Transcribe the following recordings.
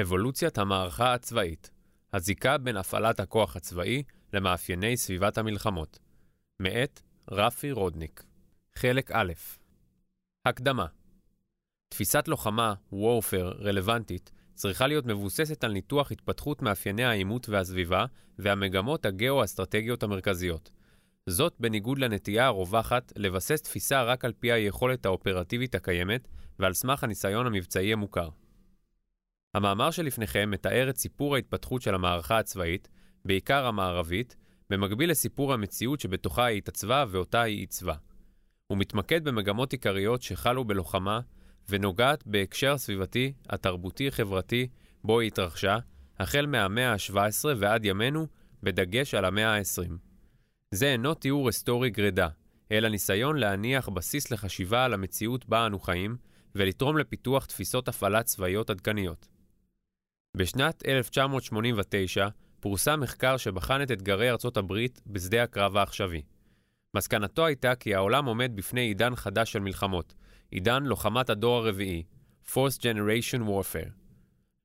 אבולוציית המערכה הצבאית הזיקה בין הפעלת הכוח הצבאי למאפייני סביבת המלחמות מאת רפי רודניק חלק א' הקדמה תפיסת לוחמה, וורפר, רלוונטית, צריכה להיות מבוססת על ניתוח התפתחות מאפייני העימות והסביבה והמגמות הגאו-אסטרטגיות המרכזיות. זאת בניגוד לנטייה הרווחת לבסס תפיסה רק על פי היכולת האופרטיבית הקיימת ועל סמך הניסיון המבצעי המוכר. המאמר שלפניכם מתאר את סיפור ההתפתחות של המערכה הצבאית, בעיקר המערבית, במקביל לסיפור המציאות שבתוכה היא התעצבה ואותה היא עיצבה. הוא מתמקד במגמות עיקריות שחלו בלוחמה ונוגעת בהקשר הסביבתי, התרבותי-חברתי, בו היא התרחשה, החל מהמאה ה-17 ועד ימינו, בדגש על המאה ה-20. זה אינו תיאור היסטורי גרידא, אלא ניסיון להניח בסיס לחשיבה על המציאות בה אנו חיים, ולתרום לפיתוח תפיסות הפעלה צבאיות עדכניות. בשנת 1989 פורסם מחקר שבחן את אתגרי ארצות הברית בשדה הקרב העכשווי. מסקנתו הייתה כי העולם עומד בפני עידן חדש של מלחמות, עידן לוחמת הדור הרביעי, Fourth Generation Warfare.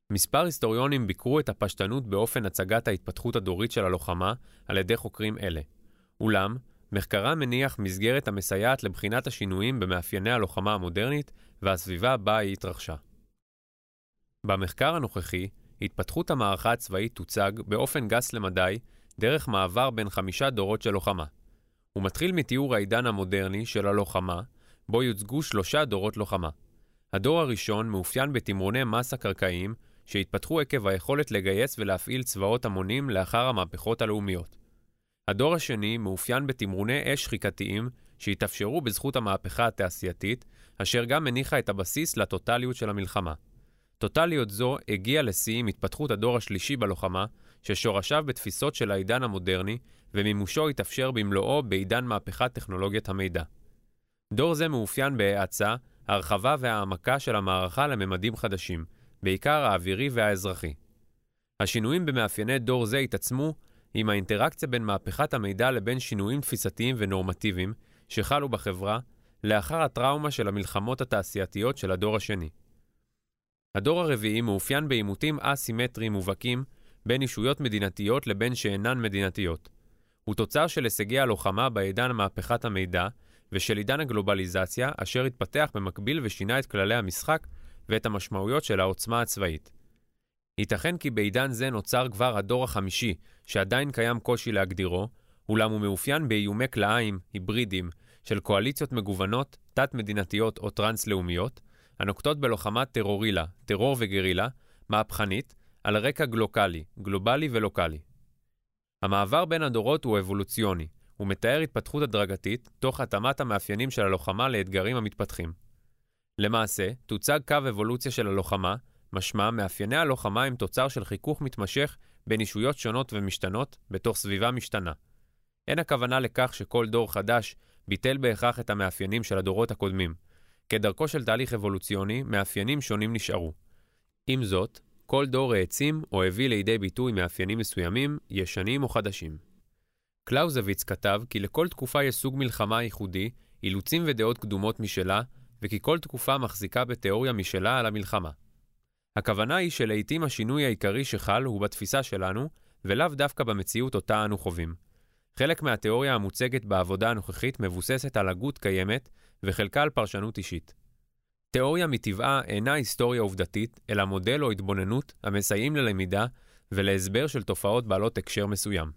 מספר היסטוריונים ביקרו את הפשטנות באופן הצגת ההתפתחות הדורית של הלוחמה על ידי חוקרים אלה. אולם, מחקרם מניח מסגרת המסייעת לבחינת השינויים במאפייני הלוחמה המודרנית והסביבה בה היא התרחשה. במחקר הנוכחי, התפתחות המערכה הצבאית תוצג באופן גס למדי דרך מעבר בין חמישה דורות של לוחמה. הוא מתחיל מתיאור העידן המודרני של הלוחמה, בו יוצגו שלושה דורות לוחמה. הדור הראשון מאופיין בתמרוני מסה קרקעיים שהתפתחו עקב היכולת לגייס ולהפעיל צבאות המונים לאחר המהפכות הלאומיות. הדור השני מאופיין בתמרוני אש שחיקתיים שהתאפשרו בזכות המהפכה התעשייתית, אשר גם הניחה את הבסיס לטוטליות של המלחמה. טוטליות זו הגיעה לשיא עם התפתחות הדור השלישי בלוחמה, ששורשיו בתפיסות של העידן המודרני, ומימושו התאפשר במלואו בעידן מהפכת טכנולוגיית המידע. דור זה מאופיין בהאצה, הרחבה והעמקה של המערכה לממדים חדשים, בעיקר האווירי והאזרחי. השינויים במאפייני דור זה התעצמו עם האינטראקציה בין מהפכת המידע לבין שינויים תפיסתיים ונורמטיביים שחלו בחברה לאחר הטראומה של המלחמות התעשייתיות של הדור השני. הדור הרביעי מאופיין בעימותים אסימטריים מובהקים בין ישויות מדינתיות לבין שאינן מדינתיות. הוא תוצר של הישגי הלוחמה בעידן מהפכת המידע ושל עידן הגלובליזציה, אשר התפתח במקביל ושינה את כללי המשחק ואת המשמעויות של העוצמה הצבאית. ייתכן כי בעידן זה נוצר כבר הדור החמישי, שעדיין קיים קושי להגדירו, אולם הוא מאופיין באיומי כלאיים, היברידים, של קואליציות מגוונות, תת-מדינתיות או טרנס-לאומיות, הנוקטות בלוחמת טרורילה, טרור וגרילה, מהפכנית, על רקע גלוקלי, גלובלי ולוקלי. המעבר בין הדורות הוא אבולוציוני, הוא מתאר התפתחות הדרגתית, תוך התאמת המאפיינים של הלוחמה לאתגרים המתפתחים. למעשה, תוצג קו אבולוציה של הלוחמה, משמע מאפייני הלוחמה הם תוצר של חיכוך מתמשך בין אישויות שונות ומשתנות בתוך סביבה משתנה. אין הכוונה לכך שכל דור חדש ביטל בהכרח את המאפיינים של הדורות הקודמים. כדרכו של תהליך אבולוציוני, מאפיינים שונים נשארו. עם זאת, כל דור העצים או הביא לידי ביטוי מאפיינים מסוימים, ישנים או חדשים. קלאוזוויץ כתב כי לכל תקופה יש סוג מלחמה ייחודי, אילוצים ודעות קדומות משלה, וכי כל תקופה מחזיקה בתיאוריה משלה על המלחמה. הכוונה היא שלעיתים השינוי העיקרי שחל הוא בתפיסה שלנו, ולאו דווקא במציאות אותה אנו חווים. חלק מהתיאוריה המוצגת בעבודה הנוכחית מבוססת על הגות קיימת, וחלקה על פרשנות אישית. תיאוריה מטבעה אינה היסטוריה עובדתית, אלא מודל או התבוננות המסייעים ללמידה ולהסבר של תופעות בעלות הקשר מסוים.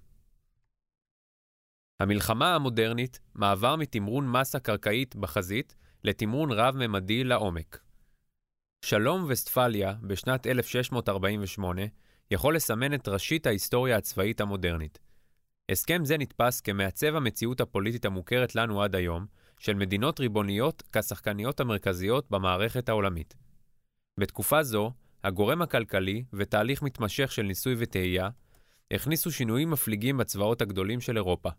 המלחמה המודרנית, מעבר מתמרון מסה קרקעית בחזית לתמרון רב-ממדי לעומק. שלום וסטפליה בשנת 1648 יכול לסמן את ראשית ההיסטוריה הצבאית המודרנית. הסכם זה נתפס כמעצב המציאות הפוליטית המוכרת לנו עד היום, של מדינות ריבוניות כשחקניות המרכזיות במערכת העולמית. בתקופה זו, הגורם הכלכלי ותהליך מתמשך של ניסוי וטעייה הכניסו שינויים מפליגים בצבאות הגדולים של אירופה.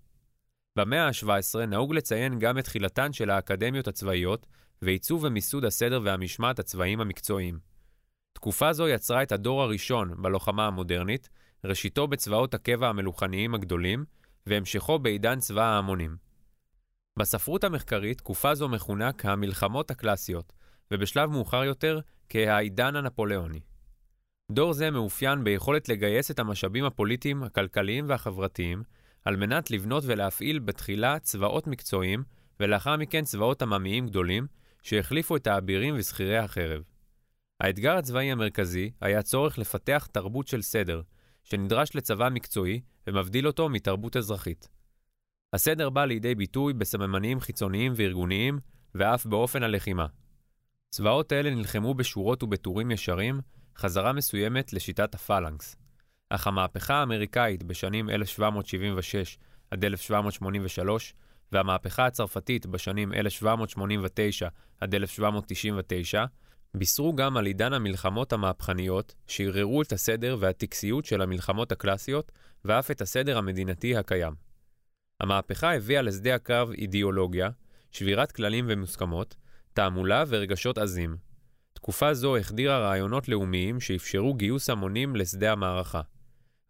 במאה ה-17 נהוג לציין גם את תחילתן של האקדמיות הצבאיות ועיצוב ומיסוד הסדר והמשמעת הצבאיים המקצועיים. תקופה זו יצרה את הדור הראשון בלוחמה המודרנית, ראשיתו בצבאות הקבע המלוכניים הגדולים, והמשכו בעידן צבא ההמונים. בספרות המחקרית תקופה זו מכונה כהמלחמות הקלאסיות, ובשלב מאוחר יותר כהעידן הנפוליאוני. דור זה מאופיין ביכולת לגייס את המשאבים הפוליטיים, הכלכליים והחברתיים, על מנת לבנות ולהפעיל בתחילה צבאות מקצועיים, ולאחר מכן צבאות עממיים גדולים, שהחליפו את האבירים ושכירי החרב. האתגר הצבאי המרכזי היה צורך לפתח תרבות של סדר, שנדרש לצבא מקצועי ומבדיל אותו מתרבות אזרחית. הסדר בא לידי ביטוי בסממנים חיצוניים וארגוניים, ואף באופן הלחימה. צבאות אלה נלחמו בשורות ובטורים ישרים, חזרה מסוימת לשיטת הפלנקס. אך המהפכה האמריקאית בשנים 1776 עד 1783, והמהפכה הצרפתית בשנים 1789 עד 1799, בישרו גם על עידן המלחמות המהפכניות, שערערו את הסדר והטקסיות של המלחמות הקלאסיות, ואף את הסדר המדינתי הקיים. המהפכה הביאה לשדה הקרב אידיאולוגיה, שבירת כללים ומוסכמות, תעמולה ורגשות עזים. תקופה זו החדירה רעיונות לאומיים שאפשרו גיוס המונים לשדה המערכה.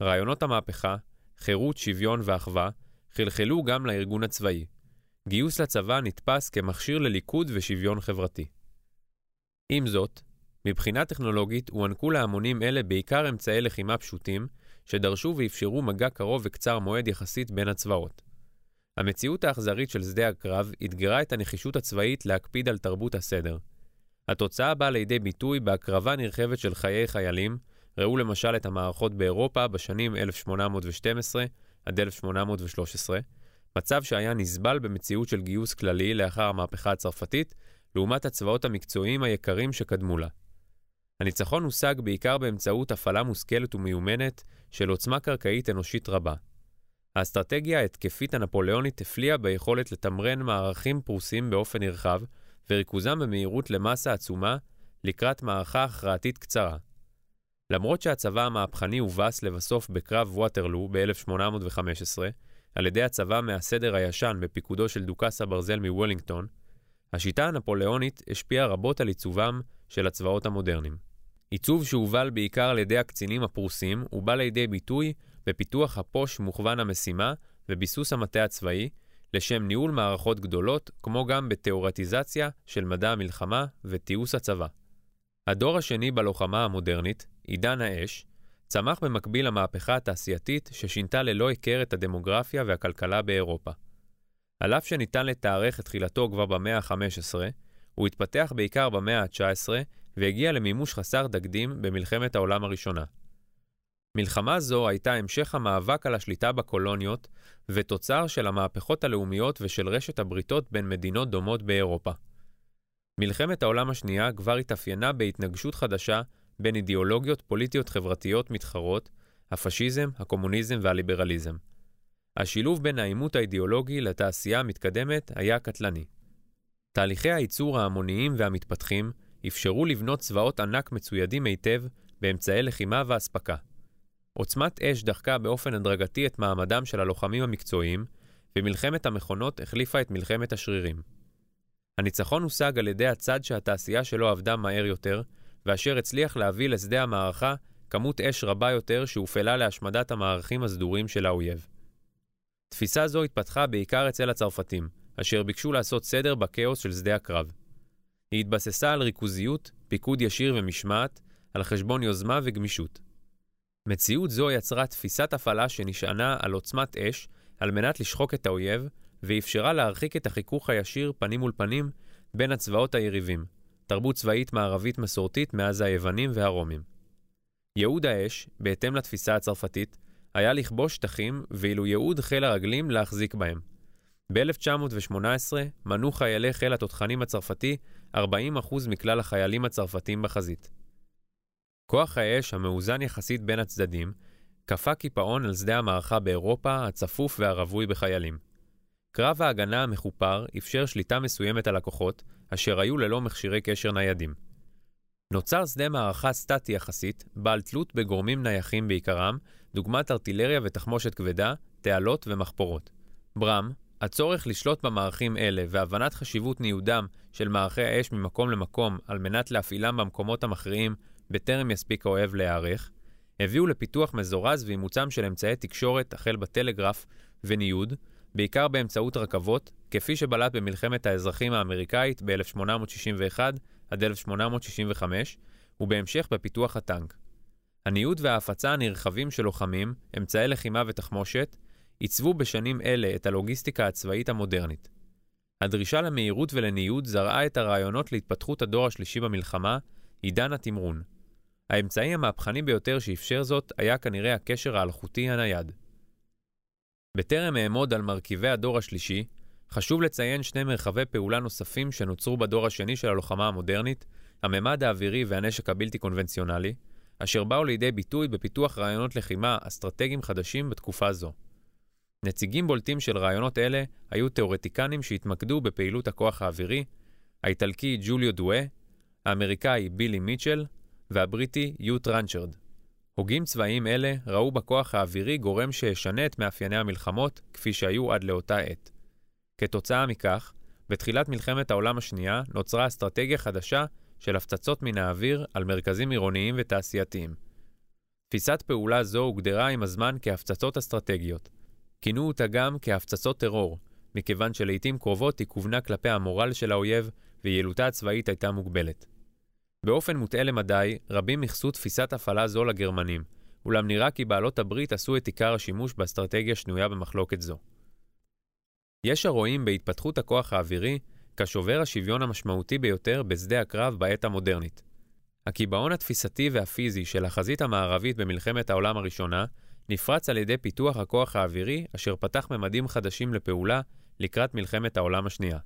רעיונות המהפכה, חירות, שוויון ואחווה, חלחלו גם לארגון הצבאי. גיוס לצבא נתפס כמכשיר לליכוד ושוויון חברתי. עם זאת, מבחינה טכנולוגית הוענקו להמונים אלה בעיקר אמצעי לחימה פשוטים, שדרשו ואפשרו מגע קרוב וקצר מועד יחסית בין הצבאות. המציאות האכזרית של שדה הקרב אתגרה את הנחישות הצבאית להקפיד על תרבות הסדר. התוצאה באה לידי ביטוי בהקרבה נרחבת של חיי חיילים, ראו למשל את המערכות באירופה בשנים 1812 עד 1813, מצב שהיה נסבל במציאות של גיוס כללי לאחר המהפכה הצרפתית, לעומת הצבאות המקצועיים היקרים שקדמו לה. הניצחון הושג בעיקר באמצעות הפעלה מושכלת ומיומנת של עוצמה קרקעית אנושית רבה. האסטרטגיה ההתקפית הנפוליאונית הפליאה ביכולת לתמרן מערכים פרוסים באופן נרחב, וריכוזם במהירות למסה עצומה לקראת מערכה הכרעתית קצרה. למרות שהצבא המהפכני הובס לבסוף בקרב ווטרלו ב-1815, על ידי הצבא מהסדר הישן בפיקודו של דוכס הברזל מוולינגטון, השיטה הנפוליאונית השפיעה רבות על עיצובם של הצבאות המודרניים. עיצוב שהובל בעיקר על ידי הקצינים הפרוסים, ובא לידי ביטוי בפיתוח הפוש מוכוון המשימה וביסוס המטה הצבאי, לשם ניהול מערכות גדולות, כמו גם בתיאורטיזציה של מדע המלחמה ותיעוש הצבא. הדור השני בלוחמה המודרנית, עידן האש, צמח במקביל למהפכה התעשייתית ששינתה ללא היכר את הדמוגרפיה והכלכלה באירופה. על אף שניתן לתארך את תחילתו כבר במאה ה-15, הוא התפתח בעיקר במאה ה-19 והגיע למימוש חסר תקדים במלחמת העולם הראשונה. מלחמה זו הייתה המשך המאבק על השליטה בקולוניות ותוצר של המהפכות הלאומיות ושל רשת הבריתות בין מדינות דומות באירופה. מלחמת העולם השנייה כבר התאפיינה בהתנגשות חדשה בין אידיאולוגיות פוליטיות חברתיות מתחרות, הפשיזם, הקומוניזם והליברליזם. השילוב בין העימות האידיאולוגי לתעשייה המתקדמת היה קטלני. תהליכי הייצור ההמוניים והמתפתחים אפשרו לבנות צבאות ענק מצוידים היטב באמצעי לחימה ואספקה. עוצמת אש דחקה באופן הדרגתי את מעמדם של הלוחמים המקצועיים, ומלחמת המכונות החליפה את מלחמת השרירים. הניצחון הושג על ידי הצד שהתעשייה שלו עבדה מהר יותר, ואשר הצליח להביא לשדה המערכה כמות אש רבה יותר שהופעלה להשמדת המערכים הסדורים של האויב. תפיסה זו התפתחה בעיקר אצל הצרפתים, אשר ביקשו לעשות סדר בכאוס של שדה הקרב. היא התבססה על ריכוזיות, פיקוד ישיר ומשמעת, על חשבון יוזמה וגמישות. מציאות זו יצרה תפיסת הפעלה שנשענה על עוצמת אש על מנת לשחוק את האויב, ואפשרה להרחיק את החיכוך הישיר פנים מול פנים בין הצבאות היריבים, תרבות צבאית מערבית מסורתית מאז היוונים והרומים. ייעוד האש, בהתאם לתפיסה הצרפתית, היה לכבוש שטחים, ואילו ייעוד חיל הרגלים להחזיק בהם. ב-1918 מנו חיילי חיל התותחנים הצרפתי 40% מכלל החיילים הצרפתים בחזית. כוח האש, המאוזן יחסית בין הצדדים, כפה קיפאון על שדה המערכה באירופה הצפוף והרווי בחיילים. קרב ההגנה המכופר אפשר שליטה מסוימת על הכוחות, אשר היו ללא מכשירי קשר ניידים. נוצר שדה מערכה סטטי יחסית, בעל תלות בגורמים נייחים בעיקרם, דוגמת ארטילריה ותחמושת כבדה, תעלות ומחפורות. ברם, הצורך לשלוט במערכים אלה והבנת חשיבות ניודם של מערכי האש ממקום למקום על מנת להפעילם במקומות המכריעים בטרם יספיק האוהב להיערך, הביאו לפיתוח מזורז ואימוצם של אמצעי תקשורת החל בטלגרף וניוד, בעיקר באמצעות רכבות, כפי שבלט במלחמת האזרחים האמריקאית ב-1861 עד 1865, ובהמשך בפיתוח הטנק. הניוד וההפצה הנרחבים של לוחמים, אמצעי לחימה ותחמושת, עיצבו בשנים אלה את הלוגיסטיקה הצבאית המודרנית. הדרישה למהירות ולניוד זרעה את הרעיונות להתפתחות הדור השלישי במלחמה, עידן התמרון. האמצעי המהפכני ביותר שאפשר זאת היה כנראה הקשר האלחוטי הנייד. בטרם אעמוד על מרכיבי הדור השלישי, חשוב לציין שני מרחבי פעולה נוספים שנוצרו בדור השני של הלוחמה המודרנית, הממד האווירי והנשק הבלתי קונבנציונלי, אשר באו לידי ביטוי בפיתוח רעיונות לחימה אסטרטגיים חדשים בתקופה זו. נציגים בולטים של רעיונות אלה היו תאורטיקנים שהתמקדו בפעילות הכוח האווירי, האיטלקי ג'וליו דואה, האמריקאי בילי מיטשל והבריטי יו טרנצ'רד. הוגים צבאיים אלה ראו בכוח האווירי גורם שישנה את מאפייני המלחמות כפי שהיו עד לאותה עת. כתוצאה מכך, בתחילת מלחמת העולם השנייה נוצרה אסטרטגיה חדשה של הפצצות מן האוויר על מרכזים עירוניים ותעשייתיים. תפיסת פעולה זו הוגדרה עם הזמן כהפצצות אסטרטגיות. כינו אותה גם כהפצצות טרור, מכיוון שלעיתים קרובות היא כוונה כלפי המורל של האויב ויעילותה הצבאית הייתה מוגבלת. באופן מוטעה למדי, רבים ייחסו תפיסת הפעלה זו לגרמנים, אולם נראה כי בעלות הברית עשו את עיקר השימוש באסטרטגיה שנויה במחלוקת זו. יש הרואים בהתפתחות הכוח האווירי כשובר השוויון המשמעותי ביותר בשדה הקרב בעת המודרנית. הקיבעון התפיסתי והפיזי של החזית המערבית במלחמת העולם הראשונה נפרץ על ידי פיתוח הכוח האווירי אשר פתח ממדים חדשים לפעולה לקראת מלחמת העולם השנייה.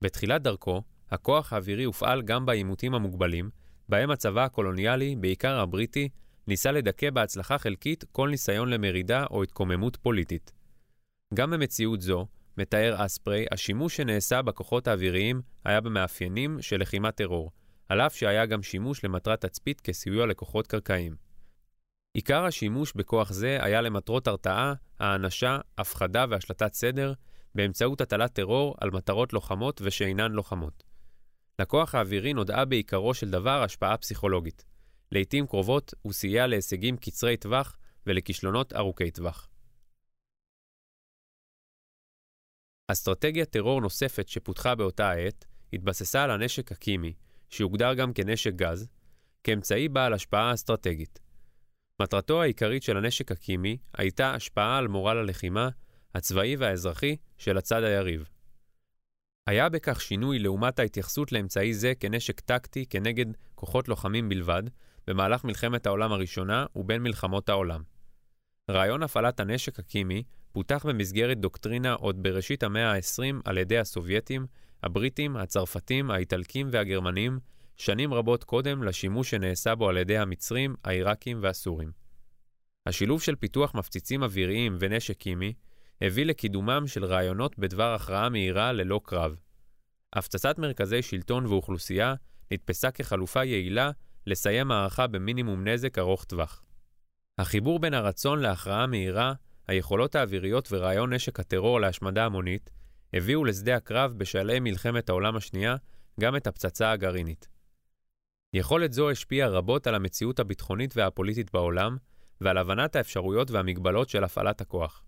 בתחילת דרכו, הכוח האווירי הופעל גם בעימותים המוגבלים, בהם הצבא הקולוניאלי, בעיקר הבריטי, ניסה לדכא בהצלחה חלקית כל ניסיון למרידה או התקוממות פוליטית. גם במציאות זו, מתאר אספרי, השימוש שנעשה בכוחות האוויריים היה במאפיינים של לחימת טרור, על אף שהיה גם שימוש למטרת תצפית כסיוע לכוחות קרקעיים. עיקר השימוש בכוח זה היה למטרות הרתעה, האנשה, הפחדה והשלטת סדר, באמצעות הטלת טרור על מטרות לוחמות ושאינן לוחמות. לכוח האווירי נודעה בעיקרו של דבר השפעה פסיכולוגית. לעתים קרובות הוא סייע להישגים קצרי טווח ולכישלונות ארוכי טווח. אסטרטגיית טרור נוספת שפותחה באותה העת התבססה על הנשק הקימי, שהוגדר גם כנשק גז, כאמצעי בעל השפעה אסטרטגית. מטרתו העיקרית של הנשק הקימי הייתה השפעה על מורל הלחימה, הצבאי והאזרחי של הצד היריב. היה בכך שינוי לעומת ההתייחסות לאמצעי זה כנשק טקטי כנגד כוחות לוחמים בלבד, במהלך מלחמת העולם הראשונה ובין מלחמות העולם. רעיון הפעלת הנשק הקימי פותח במסגרת דוקטרינה עוד בראשית המאה ה-20 על ידי הסובייטים, הבריטים, הצרפתים, האיטלקים והגרמנים, שנים רבות קודם לשימוש שנעשה בו על ידי המצרים, העיראקים והסורים. השילוב של פיתוח מפציצים אוויריים ונשק קימי הביא לקידומם של רעיונות בדבר הכרעה מהירה ללא קרב. הפצצת מרכזי שלטון ואוכלוסייה נתפסה כחלופה יעילה לסיים מערכה במינימום נזק ארוך טווח. החיבור בין הרצון להכרעה מהירה, היכולות האוויריות ורעיון נשק הטרור להשמדה המונית, הביאו לשדה הקרב בשלהי מלחמת העולם השנייה גם את הפצצה הגרעינית. יכולת זו השפיעה רבות על המציאות הביטחונית והפוליטית בעולם, ועל הבנת האפשרויות והמגבלות של הפעלת הכוח.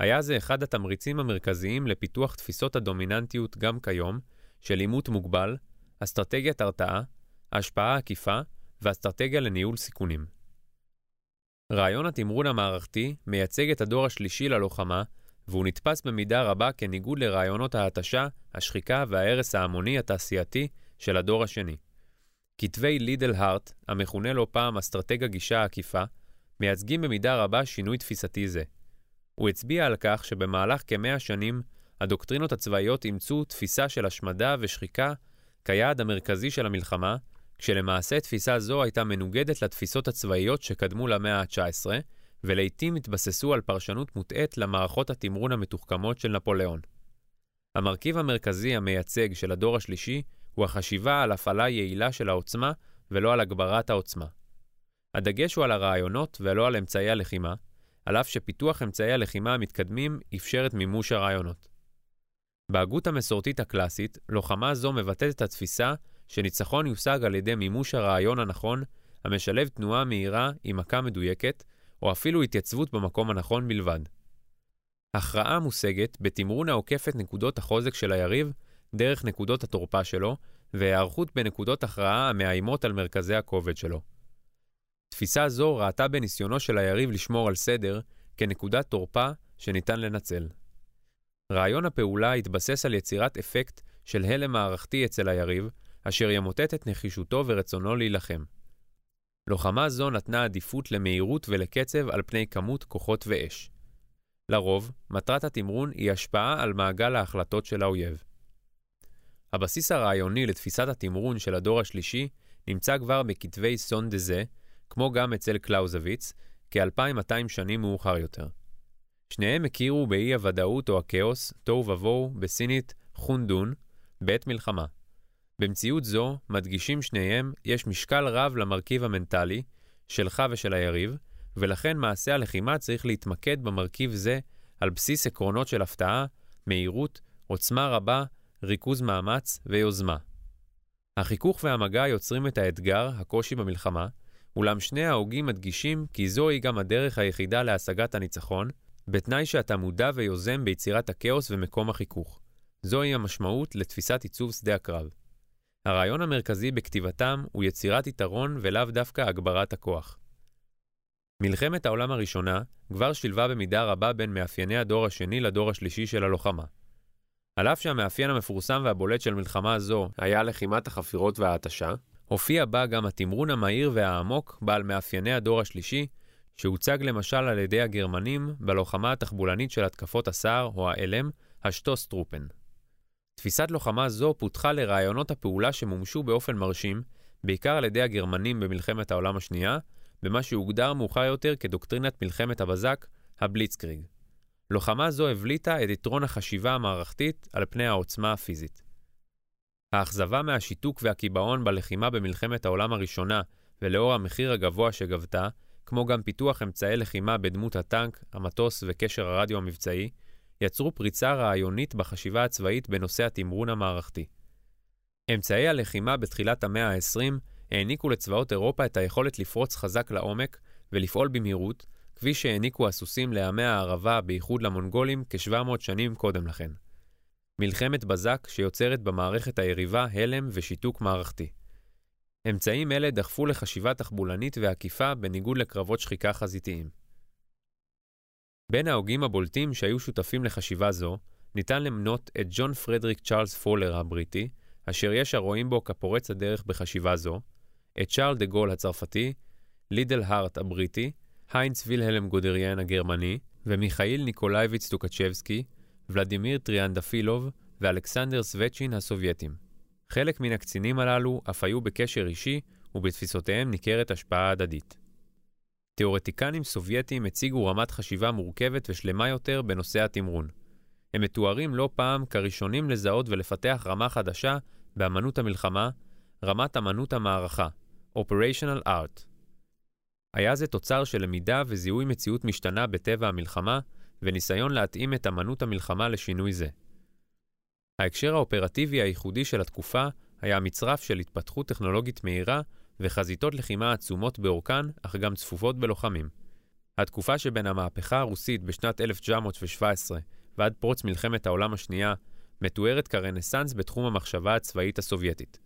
היה זה אחד התמריצים המרכזיים לפיתוח תפיסות הדומיננטיות גם כיום, של עימות מוגבל, אסטרטגיית הרתעה, השפעה עקיפה ואסטרטגיה לניהול סיכונים. רעיון התמרון המערכתי מייצג את הדור השלישי ללוחמה, והוא נתפס במידה רבה כניגוד לרעיונות ההתשה, השחיקה וההרס ההמוני התעשייתי של הדור השני. כתבי לידל הארט, המכונה לא פעם אסטרטג הגישה העקיפה, מייצגים במידה רבה שינוי תפיסתי זה. הוא הצביע על כך שבמהלך כמאה שנים הדוקטרינות הצבאיות אימצו תפיסה של השמדה ושחיקה כיעד המרכזי של המלחמה, כשלמעשה תפיסה זו הייתה מנוגדת לתפיסות הצבאיות שקדמו למאה ה-19, ולעיתים התבססו על פרשנות מוטעית למערכות התמרון המתוחכמות של נפוליאון. המרכיב המרכזי המייצג של הדור השלישי הוא החשיבה על הפעלה יעילה של העוצמה ולא על הגברת העוצמה. הדגש הוא על הרעיונות ולא על אמצעי הלחימה, על אף שפיתוח אמצעי הלחימה המתקדמים אפשר את מימוש הרעיונות. בהגות המסורתית הקלאסית, לוחמה זו מבטאת את התפיסה שניצחון יושג על ידי מימוש הרעיון הנכון, המשלב תנועה מהירה עם מכה מדויקת, או אפילו התייצבות במקום הנכון בלבד. הכרעה מושגת בתמרון העוקף את נקודות החוזק של היריב דרך נקודות התורפה שלו, והיערכות בנקודות הכרעה המאיימות על מרכזי הכובד שלו. תפיסה זו ראתה בניסיונו של היריב לשמור על סדר כנקודת תורפה שניתן לנצל. רעיון הפעולה התבסס על יצירת אפקט של הלם מערכתי אצל היריב, אשר ימוטט את נחישותו ורצונו להילחם. לוחמה זו נתנה עדיפות למהירות ולקצב על פני כמות כוחות ואש. לרוב, מטרת התמרון היא השפעה על מעגל ההחלטות של האויב. הבסיס הרעיוני לתפיסת התמרון של הדור השלישי נמצא כבר בכתבי סון דזה, כמו גם אצל קלאוזוויץ, כ-2200 שנים מאוחר יותר. שניהם הכירו באי הוודאות או הכאוס, תוהו ובוהו, בסינית חונדון, בעת מלחמה. במציאות זו, מדגישים שניהם, יש משקל רב למרכיב המנטלי, שלך ושל היריב, ולכן מעשה הלחימה צריך להתמקד במרכיב זה על בסיס עקרונות של הפתעה, מהירות, עוצמה רבה, ריכוז מאמץ ויוזמה. החיכוך והמגע יוצרים את האתגר, הקושי במלחמה, אולם שני ההוגים מדגישים כי זוהי גם הדרך היחידה להשגת הניצחון, בתנאי שאתה מודע ויוזם ביצירת הכאוס ומקום החיכוך. זוהי המשמעות לתפיסת עיצוב שדה הקרב. הרעיון המרכזי בכתיבתם הוא יצירת יתרון ולאו דווקא הגברת הכוח. מלחמת העולם הראשונה כבר שילבה במידה רבה בין מאפייני הדור השני לדור השלישי של הלוחמה. על אף שהמאפיין המפורסם והבולט של מלחמה זו היה לחימת החפירות וההתשה, הופיע בה גם התמרון המהיר והעמוק בעל מאפייני הדור השלישי, שהוצג למשל על ידי הגרמנים בלוחמה התחבולנית של התקפות הסער או האלם, השטוסטרופן. תפיסת לוחמה זו פותחה לרעיונות הפעולה שמומשו באופן מרשים, בעיקר על ידי הגרמנים במלחמת העולם השנייה, במה שהוגדר מאוחר יותר כדוקטרינת מלחמת הבזק, הבליצקריג. לוחמה זו הבליטה את יתרון החשיבה המערכתית על פני העוצמה הפיזית. האכזבה מהשיתוק והקיבעון בלחימה במלחמת העולם הראשונה ולאור המחיר הגבוה שגבתה, כמו גם פיתוח אמצעי לחימה בדמות הטנק, המטוס וקשר הרדיו המבצעי, יצרו פריצה רעיונית בחשיבה הצבאית בנושא התמרון המערכתי. אמצעי הלחימה בתחילת המאה ה-20 העניקו לצבאות אירופה את היכולת לפרוץ חזק לעומק ולפעול במהירות, כפי שהעניקו הסוסים לעמי הערבה, בייחוד למונגולים, כ-700 שנים קודם לכן. מלחמת בזק שיוצרת במערכת היריבה הלם ושיתוק מערכתי. אמצעים אלה דחפו לחשיבה תחבולנית ועקיפה בניגוד לקרבות שחיקה חזיתיים. בין ההוגים הבולטים שהיו שותפים לחשיבה זו, ניתן למנות את ג'ון פרדריק צ'ארלס פולר הבריטי, אשר יש הרואים בו כפורץ הדרך בחשיבה זו, את שארל דה גול הצרפתי, לידל הארט הבריטי, היינץ וילהלם גודריאן הגרמני, ומיכאיל ניקולאייביץ' טוחצ'בסקי, ולדימיר טריאנדפילוב ואלכסנדר סווצ'ין הסובייטים. חלק מן הקצינים הללו אף היו בקשר אישי, ובתפיסותיהם ניכרת השפעה הדדית. תאורטיקנים סובייטים הציגו רמת חשיבה מורכבת ושלמה יותר בנושא התמרון. הם מתוארים לא פעם כראשונים לזהות ולפתח רמה חדשה באמנות המלחמה, רמת אמנות המערכה, Operational Art. היה זה תוצר של למידה וזיהוי מציאות משתנה בטבע המלחמה, וניסיון להתאים את אמנות המלחמה לשינוי זה. ההקשר האופרטיבי הייחודי של התקופה היה מצרף של התפתחות טכנולוגית מהירה וחזיתות לחימה עצומות באורכן, אך גם צפופות בלוחמים. התקופה שבין המהפכה הרוסית בשנת 1917 ועד פרוץ מלחמת העולם השנייה מתוארת כרנסאנס בתחום המחשבה הצבאית הסובייטית.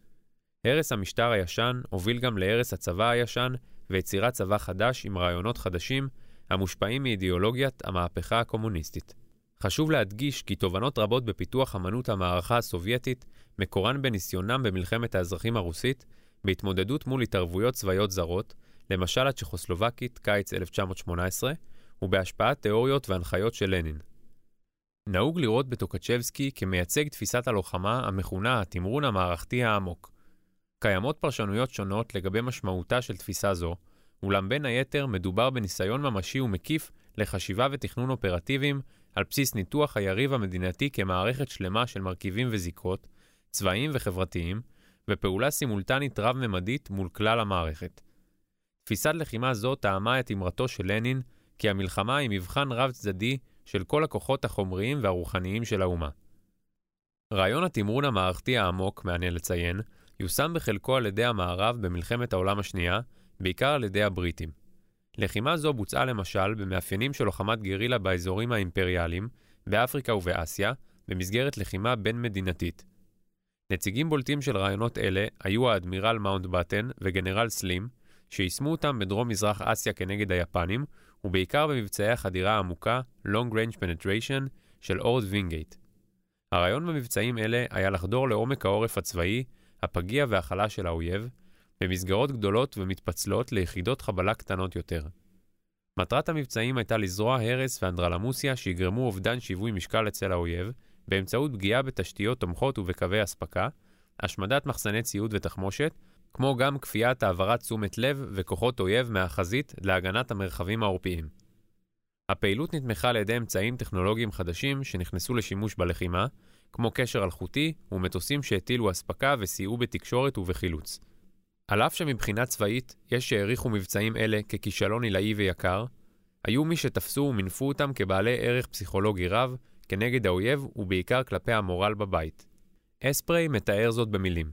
הרס המשטר הישן הוביל גם להרס הצבא הישן ויצירת צבא חדש עם רעיונות חדשים המושפעים מאידיאולוגיית המהפכה הקומוניסטית. חשוב להדגיש כי תובנות רבות בפיתוח אמנות המערכה הסובייטית מקורן בניסיונם במלחמת האזרחים הרוסית בהתמודדות מול התערבויות צבאיות זרות, למשל הצ'כוסלובקית, קיץ 1918, ובהשפעת תיאוריות והנחיות של לנין. נהוג לראות בטוקצ'בסקי כמייצג תפיסת הלוחמה המכונה התמרון המערכתי העמוק. קיימות פרשנויות שונות לגבי משמעותה של תפיסה זו, אולם בין היתר מדובר בניסיון ממשי ומקיף לחשיבה ותכנון אופרטיביים על בסיס ניתוח היריב המדינתי כמערכת שלמה של מרכיבים וזיקות, צבאיים וחברתיים, ופעולה סימולטנית רב-ממדית מול כלל המערכת. תפיסת לחימה זו טעמה את אמרתו של לנין כי המלחמה היא מבחן רב-צדדי של כל הכוחות החומריים והרוחניים של האומה. רעיון התמרון המערכתי העמוק, מעניין לציין, יושם בחלקו על ידי המערב במלחמת העולם השנייה, בעיקר על ידי הבריטים. לחימה זו בוצעה למשל במאפיינים של לוחמת גרילה באזורים האימפריאליים, באפריקה ובאסיה, במסגרת לחימה בין-מדינתית. נציגים בולטים של רעיונות אלה היו האדמירל מאונט בטן וגנרל סלים, שיישמו אותם בדרום-מזרח אסיה כנגד היפנים, ובעיקר במבצעי החדירה העמוקה Long Range Penetration של אורד וינגייט. הרעיון במבצעים אלה היה לחדור לעומק העורף הצבאי, הפגיע והחלש של האויב, במסגרות גדולות ומתפצלות ליחידות חבלה קטנות יותר. מטרת המבצעים הייתה לזרוע הרס ואנדרלמוסיה שיגרמו אובדן שיווי משקל אצל האויב, באמצעות פגיעה בתשתיות תומכות ובקווי אספקה, השמדת מחסני ציוד ותחמושת, כמו גם כפיית העברת תשומת לב וכוחות אויב מהחזית להגנת המרחבים העורפיים. הפעילות נתמכה על ידי אמצעים טכנולוגיים חדשים שנכנסו לשימוש בלחימה, כמו קשר אלחוטי ומטוסים שהטילו אספקה וסייעו בתקשורת ובחילוץ. על אף שמבחינה צבאית יש שהעריכו מבצעים אלה ככישלון עילאי ויקר, היו מי שתפסו ומינפו אותם כבעלי ערך פסיכולוגי רב כנגד האויב ובעיקר כלפי המורל בבית. אספרי מתאר זאת במילים.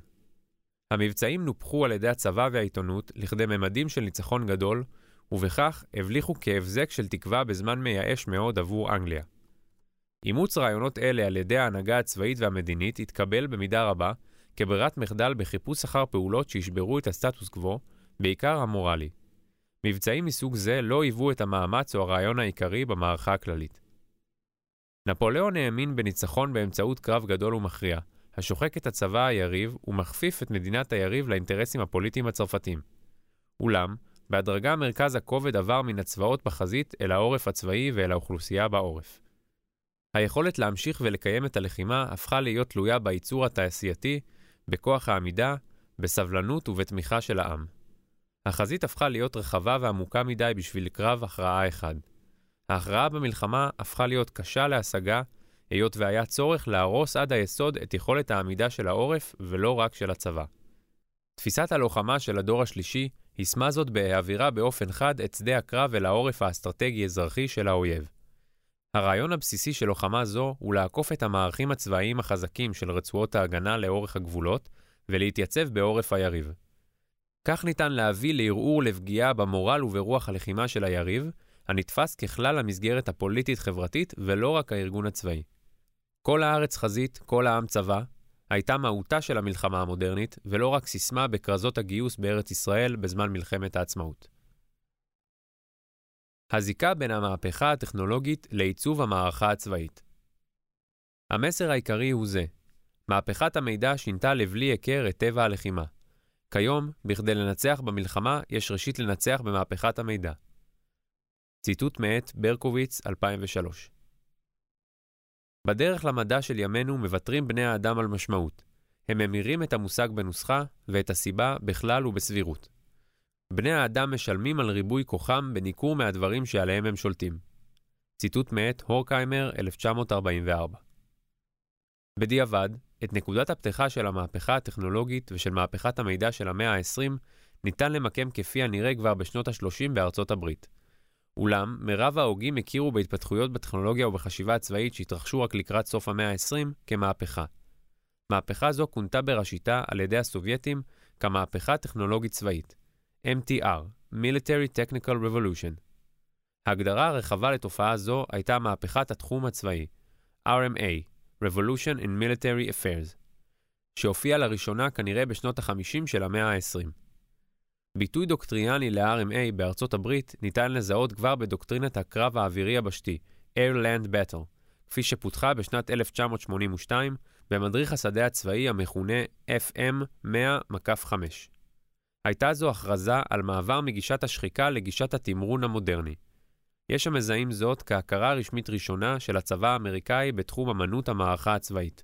המבצעים נופחו על ידי הצבא והעיתונות לכדי ממדים של ניצחון גדול, ובכך הבליחו כהבזק של תקווה בזמן מייאש מאוד עבור אנגליה. אימוץ רעיונות אלה על ידי ההנהגה הצבאית והמדינית התקבל במידה רבה כברירת מחדל בחיפוש אחר פעולות שישברו את הסטטוס קוו, בעיקר המורלי. מבצעים מסוג זה לא היוו את המאמץ או הרעיון העיקרי במערכה הכללית. נפוליאון האמין בניצחון באמצעות קרב גדול ומכריע, השוחק את הצבא היריב ומכפיף את מדינת היריב לאינטרסים הפוליטיים הצרפתיים. אולם, בהדרגה מרכז הכובד עבר מן הצבאות בחזית אל העורף הצבאי ואל האוכלוסייה בעורף. היכולת להמשיך ולקיים את הלחימה הפכה להיות תלויה בייצור התעשייתי, בכוח העמידה, בסבלנות ובתמיכה של העם. החזית הפכה להיות רחבה ועמוקה מדי בשביל קרב הכרעה אחד. ההכרעה במלחמה הפכה להיות קשה להשגה, היות והיה צורך להרוס עד היסוד את יכולת העמידה של העורף ולא רק של הצבא. תפיסת הלוחמה של הדור השלישי יישמה זאת בהעבירה באופן חד את שדה הקרב אל העורף האסטרטגי-אזרחי של האויב. הרעיון הבסיסי של לוחמה זו הוא לעקוף את המערכים הצבאיים החזקים של רצועות ההגנה לאורך הגבולות ולהתייצב בעורף היריב. כך ניתן להביא לערעור לפגיעה במורל וברוח הלחימה של היריב, הנתפס ככלל המסגרת הפוליטית-חברתית ולא רק הארגון הצבאי. כל הארץ חזית, כל העם צבא, הייתה מהותה של המלחמה המודרנית, ולא רק סיסמה בכרזות הגיוס בארץ ישראל בזמן מלחמת העצמאות. הזיקה בין המהפכה הטכנולוגית לעיצוב המערכה הצבאית. המסר העיקרי הוא זה: מהפכת המידע שינתה לבלי היכר את טבע הלחימה. כיום, בכדי לנצח במלחמה, יש ראשית לנצח במהפכת המידע. ציטוט מאת ברקוביץ, 2003 בדרך למדע של ימינו מוותרים בני האדם על משמעות. הם ממירים את המושג בנוסחה ואת הסיבה בכלל ובסבירות. בני האדם משלמים על ריבוי כוחם בניכור מהדברים שעליהם הם שולטים. ציטוט מאת הורקהיימר, 1944. בדיעבד, את נקודת הפתיחה של המהפכה הטכנולוגית ושל מהפכת המידע של המאה ה-20 ניתן למקם כפי הנראה כבר בשנות ה-30 בארצות הברית. אולם, מרב ההוגים הכירו בהתפתחויות בטכנולוגיה ובחשיבה הצבאית שהתרחשו רק לקראת סוף המאה ה-20 כמהפכה. מהפכה זו כונתה בראשיתה על ידי הסובייטים כמהפכה טכנולוגית צבאית, MTR, Military Technical Revolution. ההגדרה הרחבה לתופעה זו הייתה מהפכת התחום הצבאי, RMA, Revolution in Military Affairs, שהופיעה לראשונה כנראה בשנות ה-50 של המאה ה-20. ביטוי דוקטריאני ל-RMA בארצות הברית ניתן לזהות כבר בדוקטרינת הקרב האווירי היבשתי, Air-Land Battle, כפי שפותחה בשנת 1982 במדריך השדה הצבאי המכונה FM 100-5. הייתה זו הכרזה על מעבר מגישת השחיקה לגישת התמרון המודרני. יש המזהים זאת כהכרה רשמית ראשונה של הצבא האמריקאי בתחום אמנות המערכה הצבאית.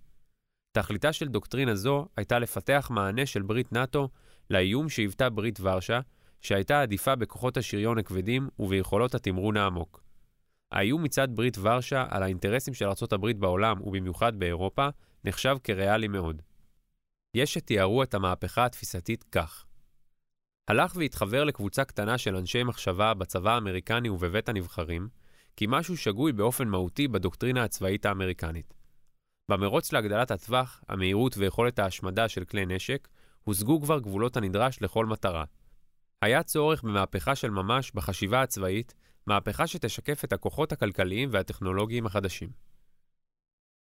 תכליתה של דוקטרינה זו הייתה לפתח מענה של ברית נאט"ו לאיום שהיוותה ברית ורשה, שהייתה עדיפה בכוחות השריון הכבדים וביכולות התמרון העמוק. האיום מצד ברית ורשה על האינטרסים של ארצות בעולם, ובמיוחד באירופה, נחשב כריאלי מאוד. יש שתיארו את המהפכה התפיסתית כך הלך והתחבר לקבוצה קטנה של אנשי מחשבה בצבא האמריקני ובבית הנבחרים, כי משהו שגוי באופן מהותי בדוקטרינה הצבאית האמריקנית. במרוץ להגדלת הטווח, המהירות ויכולת ההשמדה של כלי נשק, הושגו כבר גבולות הנדרש לכל מטרה. היה צורך במהפכה של ממש בחשיבה הצבאית, מהפכה שתשקף את הכוחות הכלכליים והטכנולוגיים החדשים.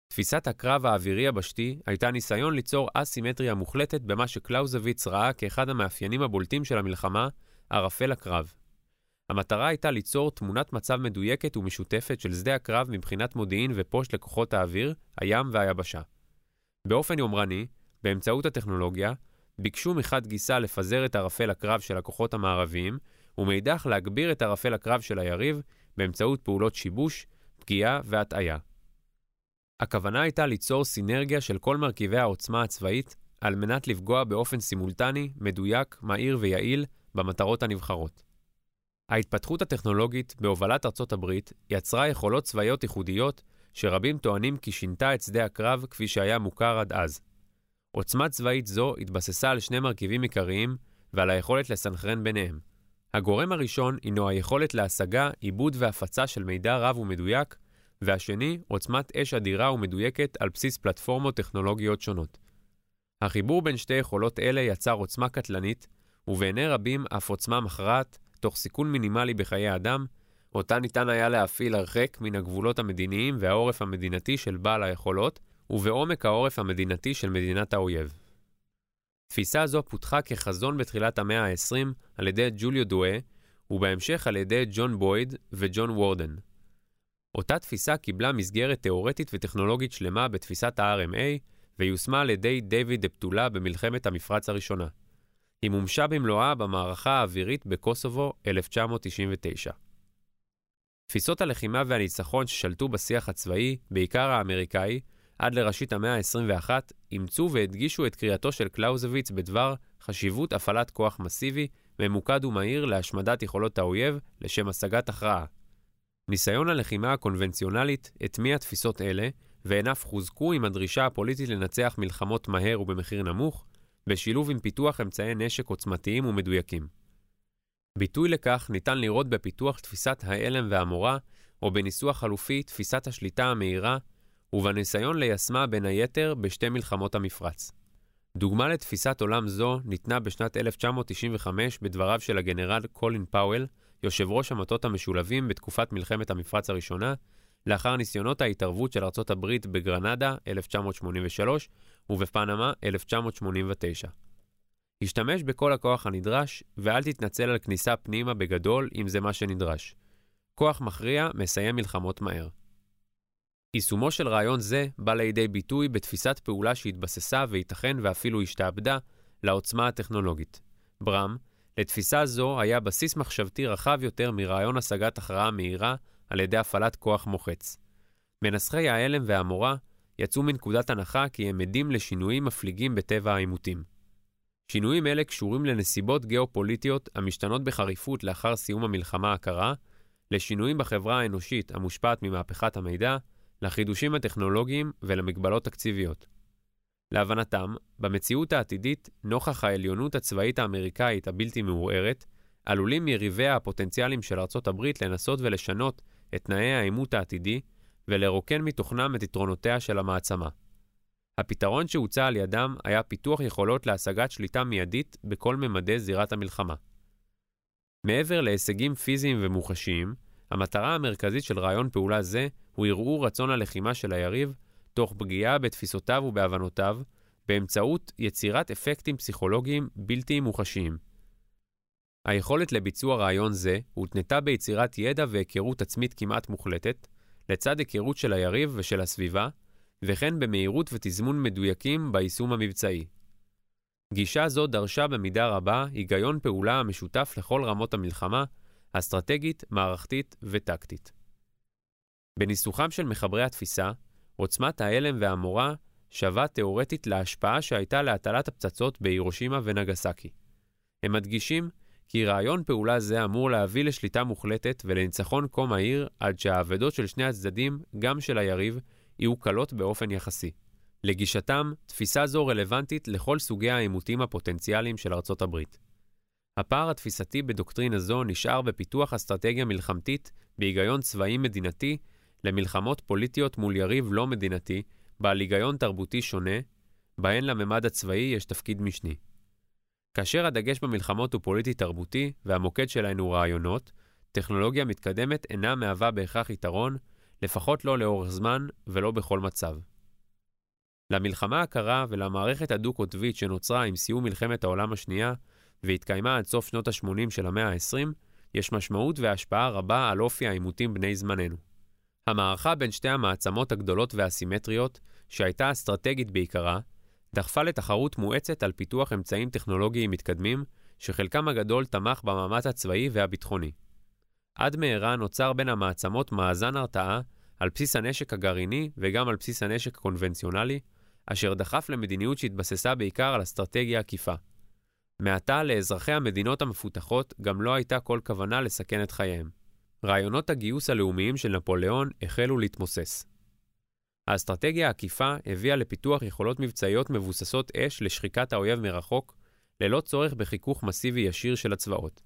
תפיסת הקרב האווירי יבשתי הייתה ניסיון ליצור אסימטריה מוחלטת במה שקלאוזוויץ ראה כאחד המאפיינים הבולטים של המלחמה, ערפל הקרב. המטרה הייתה ליצור תמונת מצב מדויקת ומשותפת של שדה הקרב מבחינת מודיעין ופוש לכוחות האוויר, הים והיבשה. באופן יומרני, באמצעות הטכנולוגיה, ביקשו מחד גיסה לפזר את ערפל הקרב של הכוחות המערביים, ומאידך להגביר את ערפל הקרב של היריב באמצעות פעולות שיבוש, פגיעה והטעיה. הכוונה הייתה ליצור סינרגיה של כל מרכיבי העוצמה הצבאית על מנת לפגוע באופן סימולטני, מדויק, מהיר ויעיל במטרות הנבחרות. ההתפתחות הטכנולוגית בהובלת ארצות הברית יצרה יכולות צבאיות ייחודיות שרבים טוענים כי שינתה את שדה הקרב כפי שהיה מוכר עד אז. עוצמה צבאית זו התבססה על שני מרכיבים עיקריים ועל היכולת לסנכרן ביניהם. הגורם הראשון הינו היכולת להשגה, עיבוד והפצה של מידע רב ומדויק, והשני, עוצמת אש אדירה ומדויקת על בסיס פלטפורמות טכנולוגיות שונות. החיבור בין שתי יכולות אלה יצר עוצמה קטלנית, ובעיני רבים אף עוצמה מכרעת, תוך סיכון מינימלי בחיי אדם, אותה ניתן היה להפעיל הרחק מן הגבולות המדיניים והעורף המדינתי של בעל היכולות, ובעומק העורף המדינתי של מדינת האויב. תפיסה זו פותחה כחזון בתחילת המאה ה-20 על ידי ג'וליו דואה, ובהמשך על ידי ג'ון בויד וג'ון וורדן. אותה תפיסה קיבלה מסגרת תאורטית וטכנולוגית שלמה בתפיסת ה-RMA, ויושמה על ידי דיוויד דפטולה במלחמת המפרץ הראשונה. היא מומשה במלואה במערכה האווירית בקוסובו 1999. תפיסות הלחימה והניצחון ששלטו בשיח הצבאי, בעיקר האמריקאי, עד לראשית המאה ה-21, אימצו והדגישו את קריאתו של קלאוזוויץ בדבר חשיבות הפעלת כוח מסיבי, ממוקד ומהיר להשמדת יכולות האויב לשם השגת הכרעה. ניסיון הלחימה הקונבנציונלית הטמיע תפיסות אלה, והן אף חוזקו עם הדרישה הפוליטית לנצח מלחמות מהר ובמחיר נמוך, בשילוב עם פיתוח אמצעי נשק עוצמתיים ומדויקים. ביטוי לכך ניתן לראות בפיתוח תפיסת ההלם והמורה, או בניסוח חלופי תפיסת השליטה המהירה, ובניסיון ליישמה בין היתר בשתי מלחמות המפרץ. דוגמה לתפיסת עולם זו ניתנה בשנת 1995 בדבריו של הגנרל קולין פאוול, יושב ראש המטות המשולבים בתקופת מלחמת המפרץ הראשונה, לאחר ניסיונות ההתערבות של ארצות הברית בגרנדה 1983 ובפנמה 1989. השתמש בכל הכוח הנדרש, ואל תתנצל על כניסה פנימה בגדול אם זה מה שנדרש. כוח מכריע מסיים מלחמות מהר. יישומו של רעיון זה בא לידי ביטוי בתפיסת פעולה שהתבססה וייתכן ואפילו השתעבדה לעוצמה הטכנולוגית. ברם, לתפיסה זו היה בסיס מחשבתי רחב יותר מרעיון השגת הכרעה מהירה על ידי הפעלת כוח מוחץ. מנסחי ההלם והמורה יצאו מנקודת הנחה כי הם עדים לשינויים מפליגים בטבע העימותים. שינויים אלה קשורים לנסיבות גיאופוליטיות המשתנות בחריפות לאחר סיום המלחמה הקרה, לשינויים בחברה האנושית המושפעת ממהפכת המידע, לחידושים הטכנולוגיים ולמגבלות תקציביות. להבנתם, במציאות העתידית, נוכח העליונות הצבאית האמריקאית הבלתי מעורערת, עלולים יריביה הפוטנציאליים של ארצות הברית לנסות ולשנות את תנאי העימות העתידי ולרוקן מתוכנם את יתרונותיה של המעצמה. הפתרון שהוצע על ידם היה פיתוח יכולות להשגת שליטה מיידית בכל ממדי זירת המלחמה. מעבר להישגים פיזיים ומוחשיים, המטרה המרכזית של רעיון פעולה זה הוא ערעור רצון הלחימה של היריב, תוך פגיעה בתפיסותיו ובהבנותיו, באמצעות יצירת אפקטים פסיכולוגיים בלתי מוחשיים. היכולת לביצוע רעיון זה הותנתה ביצירת ידע והיכרות עצמית כמעט מוחלטת, לצד היכרות של היריב ושל הסביבה, וכן במהירות ותזמון מדויקים ביישום המבצעי. גישה זו דרשה במידה רבה היגיון פעולה המשותף לכל רמות המלחמה, אסטרטגית, מערכתית וטקטית. בניסוחם של מחברי התפיסה, עוצמת ההלם והמורה שווה תאורטית להשפעה שהייתה להטלת הפצצות בהירושימה ונגסקי. הם מדגישים כי רעיון פעולה זה אמור להביא לשליטה מוחלטת ולניצחון כה מהיר עד שהאבדות של שני הצדדים, גם של היריב, יהיו קלות באופן יחסי. לגישתם, תפיסה זו רלוונטית לכל סוגי העימותים הפוטנציאליים של ארצות הברית. הפער התפיסתי בדוקטרינה זו נשאר בפיתוח אסטרטגיה מלחמתית בהיגיון צבאי מדינתי למלחמות פוליטיות מול יריב לא מדינתי, בעל היגיון תרבותי שונה, בהן לממד הצבאי יש תפקיד משני. כאשר הדגש במלחמות הוא פוליטי-תרבותי, והמוקד שלהן הוא רעיונות, טכנולוגיה מתקדמת אינה מהווה בהכרח יתרון, לפחות לא לאורך זמן ולא בכל מצב. למלחמה הקרה ולמערכת הדו-קוטבית שנוצרה עם סיום מלחמת העולם השנייה, והתקיימה עד סוף שנות ה-80 של המאה ה-20, יש משמעות והשפעה רבה על אופי העימותים בני זמננו. המערכה בין שתי המעצמות הגדולות והסימטריות, שהייתה אסטרטגית בעיקרה, דחפה לתחרות מואצת על פיתוח אמצעים טכנולוגיים מתקדמים, שחלקם הגדול תמך במאמץ הצבאי והביטחוני. עד מהרה נוצר בין המעצמות מאזן הרתעה על בסיס הנשק הגרעיני וגם על בסיס הנשק הקונבנציונלי, אשר דחף למדיניות שהתבססה בעיקר על אסטרטגיה עקיפה. מעתה לאזרחי המדינות המפותחות גם לא הייתה כל כוונה לסכן את חייהם. רעיונות הגיוס הלאומיים של נפוליאון החלו להתמוסס. האסטרטגיה העקיפה הביאה לפיתוח יכולות מבצעיות מבוססות אש לשחיקת האויב מרחוק, ללא צורך בחיכוך מסיבי ישיר של הצבאות.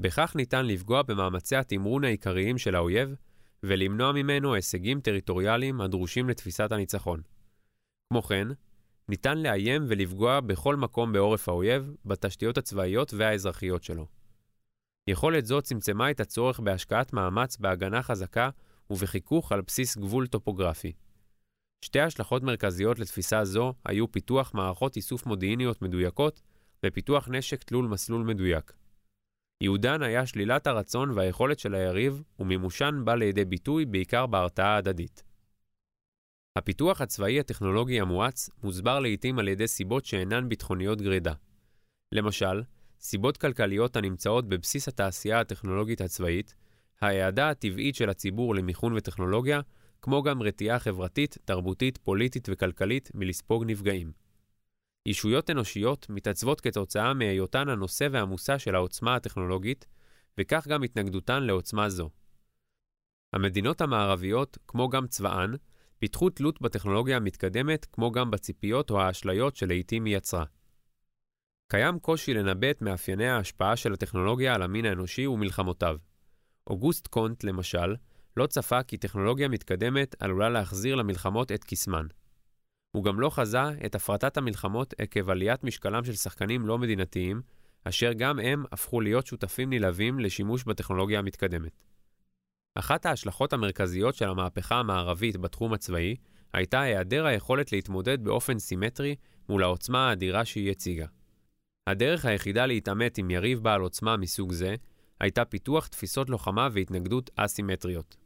בכך ניתן לפגוע במאמצי התמרון העיקריים של האויב, ולמנוע ממנו הישגים טריטוריאליים הדרושים לתפיסת הניצחון. כמו כן, ניתן לאיים ולפגוע בכל מקום בעורף האויב, בתשתיות הצבאיות והאזרחיות שלו. יכולת זו צמצמה את הצורך בהשקעת מאמץ בהגנה חזקה ובחיכוך על בסיס גבול טופוגרפי. שתי השלכות מרכזיות לתפיסה זו היו פיתוח מערכות איסוף מודיעיניות מדויקות ופיתוח נשק תלול מסלול מדויק. ייעודן היה שלילת הרצון והיכולת של היריב, ומימושן בא לידי ביטוי בעיקר בהרתעה ההדדית. הפיתוח הצבאי הטכנולוגי המואץ מוסבר לעיתים על ידי סיבות שאינן ביטחוניות גרידא. למשל, סיבות כלכליות הנמצאות בבסיס התעשייה הטכנולוגית הצבאית, ההעדה הטבעית של הציבור למיכון וטכנולוגיה, כמו גם רתיעה חברתית, תרבותית, פוליטית וכלכלית מלספוג נפגעים. ישויות אנושיות מתעצבות כתוצאה מהיותן הנושא והמושא של העוצמה הטכנולוגית, וכך גם התנגדותן לעוצמה זו. המדינות המערביות, כמו גם צבאן, פיתחו תלות בטכנולוגיה המתקדמת, כמו גם בציפיות או האשליות שלעיתים היא יצרה. קיים קושי לנבא את מאפייני ההשפעה של הטכנולוגיה על המין האנושי ומלחמותיו. אוגוסט קונט, למשל, לא צפה כי טכנולוגיה מתקדמת עלולה להחזיר למלחמות את קסמן. הוא גם לא חזה את הפרטת המלחמות עקב עליית משקלם של שחקנים לא מדינתיים, אשר גם הם הפכו להיות שותפים נלהבים לשימוש בטכנולוגיה המתקדמת. אחת ההשלכות המרכזיות של המהפכה המערבית בתחום הצבאי הייתה היעדר היכולת להתמודד באופן סימטרי מול העוצמה האדירה שהיא הציגה. הדרך היחידה להתעמת עם יריב בעל עוצמה מסוג זה הייתה פיתוח תפיסות לוחמה והתנגדות אסימטריות.